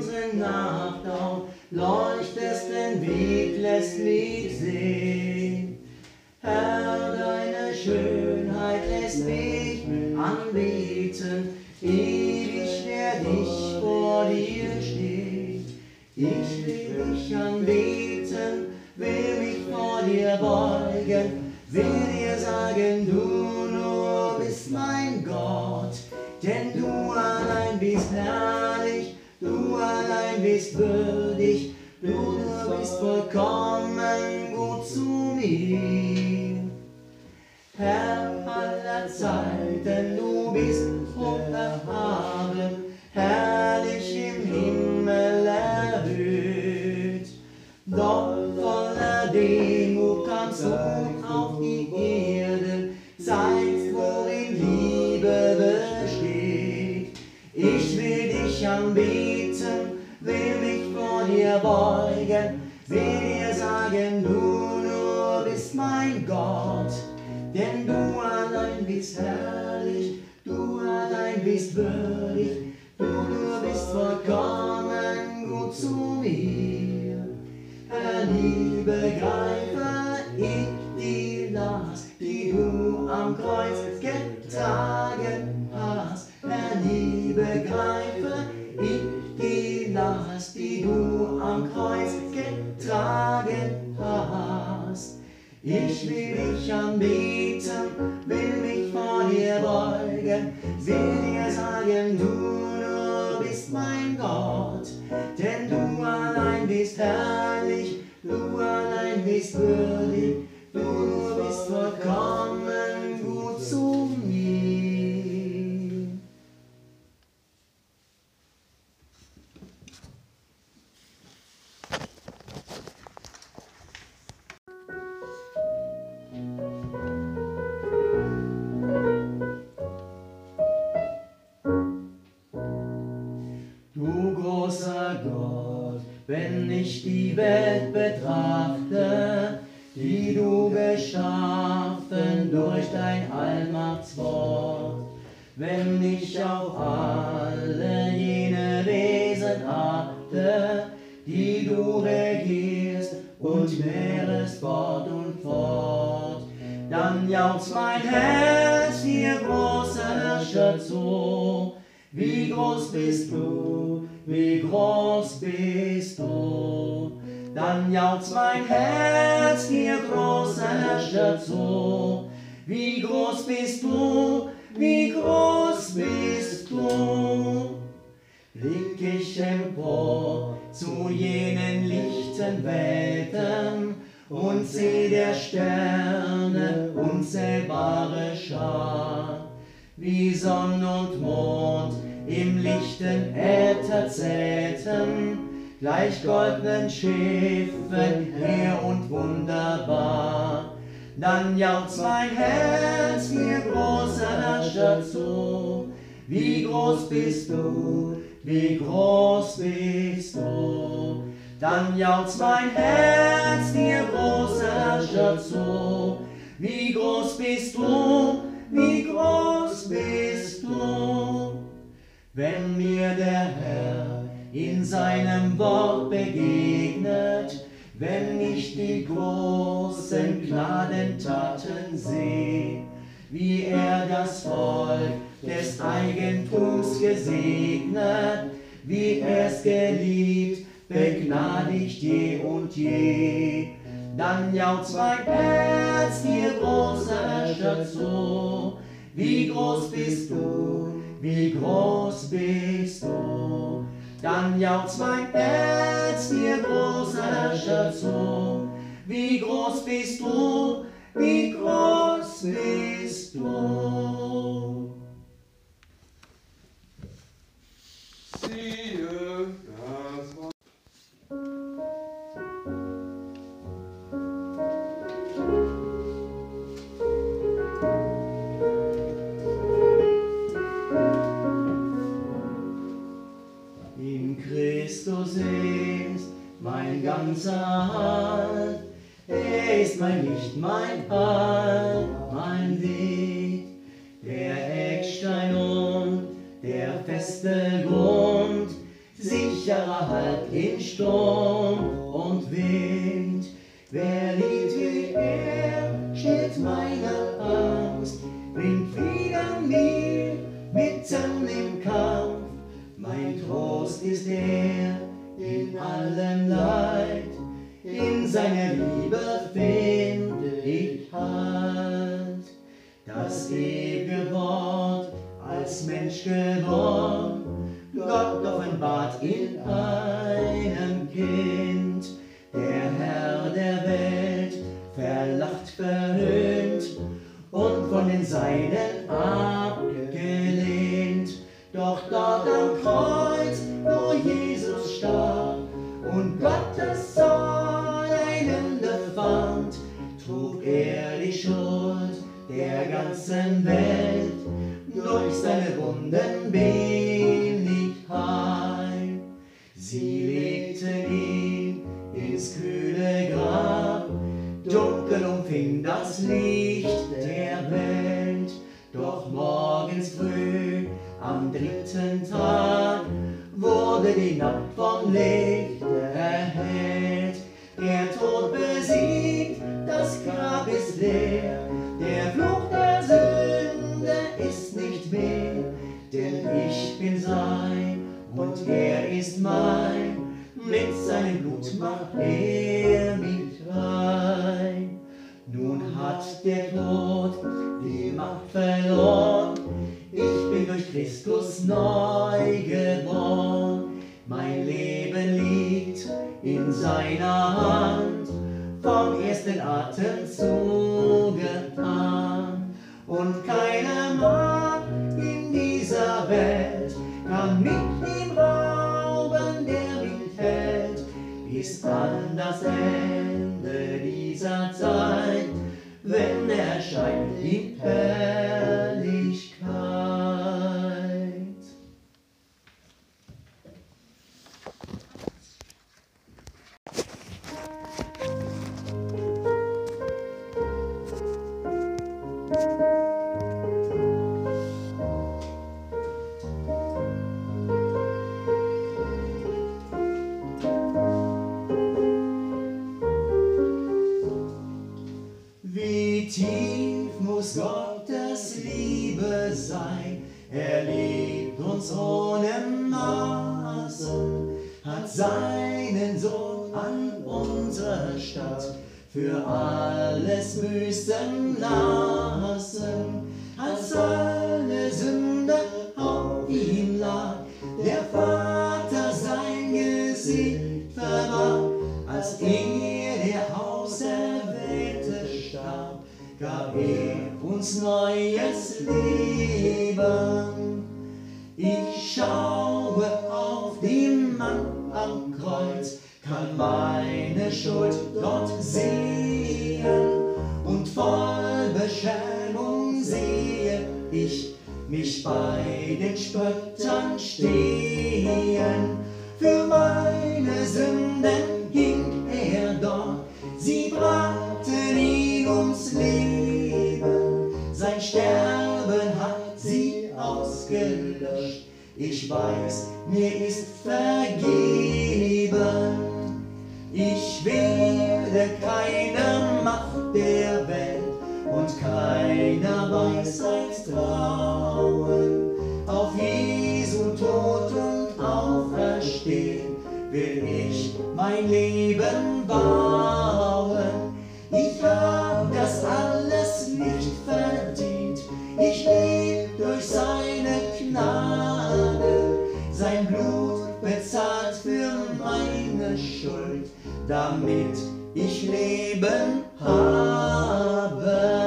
Unsere Nacht auf, leuchtest den Weg, lässt mich sehen. Herr, deine Schönheit lässt mich anbeten, ewig werd ich vor dir stehen. Ich will dich anbeten, will mich vor dir beugen, will dir sagen, du vollkommen gut zu mir. Herr aller Zeiten, du bist hoch erhaben, herrlich im Himmel erhöht. Doch voller Demut kamst du auf die Erde, zeigst, worin Liebe besteht. Ich will dich anbeten, will mich vor dir beugen, will sagen, du nur bist mein Gott, denn du allein bist herrlich, du allein bist würdig, du nur bist vollkommen gut zu mir. Herr, nie begreife ich die Last, die du am Kreuz getragen hast. Herr, nie begreife ich die Last, die du am Kreuz getragen hast. Ich will dich anbeten, will mich vor dir beugen, will dir sagen, du nur bist mein Gott, denn du allein bist herrlich, du allein bist würdig, du bist vollkommen gut zu mir. Wenn ich die Welt betrachte, die du geschaffen durch dein Allmachtswort, wenn ich auf alle jene Wesen achte, die du regierst und mehrest fort und fort, dann jauchzt mein Herz, dir Herrscher zu. Wie groß bist du, wie groß bist du. Dann jauchzt mein Herz, dir großer Herrscher zu. Wie groß bist du, wie groß bist du. Blick ich empor zu jenen lichten Welten und seh der Sterne unzählbare Schar wie Sonn und Mond im lichten Äther zählten, gleich goldenen Schiffen hehr und wunderbar. Dann jauchzt mein Herz, mir großer Herrscher zu. Wie groß bist du, wie groß bist du. Dann jauchzt mein Herz, dir großer Herrscher zu. Wie groß bist du, wie groß bist du. Wenn mir der Herr in seinem Wort begegnet, wenn ich die großen Gnadentaten seh, wie er das Volk des Eigentums gesegnet, wie er's geliebt, begnadigt je und je. Dann jauchzt mein Herz dir großer Herrscher zu. Wie groß bist du, wie groß bist du. Dann jauchzt mein Herz dir großer Herrscher zu. Wie groß bist du, wie groß bist du. Siehe, ganzer Halt, er ist mein Licht, mein Halt, mein Weg, der Eckstein und der feste Halt in Sturm und Wind. Wer liebt wie er, stillt meine Angst, bringt wieder mir mitten im Kampf. Mein Trost ist er in allem in seiner Liebe finde ich Halt. Das ewige Wort als Mensch geworden, Gott offenbart in einem trug er die Schuld der ganzen Welt durch seine Wunden bin ich heim. Sie legten ihn ins kühle Grab, dunkel umfing das Licht der Welt. Doch morgens früh, am dritten Tag, wurde die Nacht vom Licht denn ich bin sein und er ist mein, mit seinem Blut macht er mich rein. Nun hat der Tod die Macht verloren, ich bin durch Christus neu geboren. Mein Leben liegt in seiner Hand, vom ersten Atemzuge an. Und keine Macht kann mit ihm rauben, der mich hält, bis an das Ende dieser Zeit, wenn er erscheint in Herrlichkeit. Wie Sein, er liebt uns ohne Maßen, hat seinen Sohn an unsere Stadt für alles büßen lassen, als alle Sünde auf ihm lag, der Vater sein Gesicht verbarg, als er der Auserwählte starb, gab er uns neues Leben. Ich schaue auf den Mann am Kreuz, kann meine Schuld dort sehen und voll Beschämung sehe ich mich bei den Spöttern stehen. Für meine Sünden hing er dort, sie brachten ihn ums Leben. Weiß, mir ist vergeben. Ich werde keiner Macht der Welt und keiner Weisheit trauen. Auf Jesu Tod und Auferstehen will ich mein Leben bauen. Schuld, damit ich Leben habe.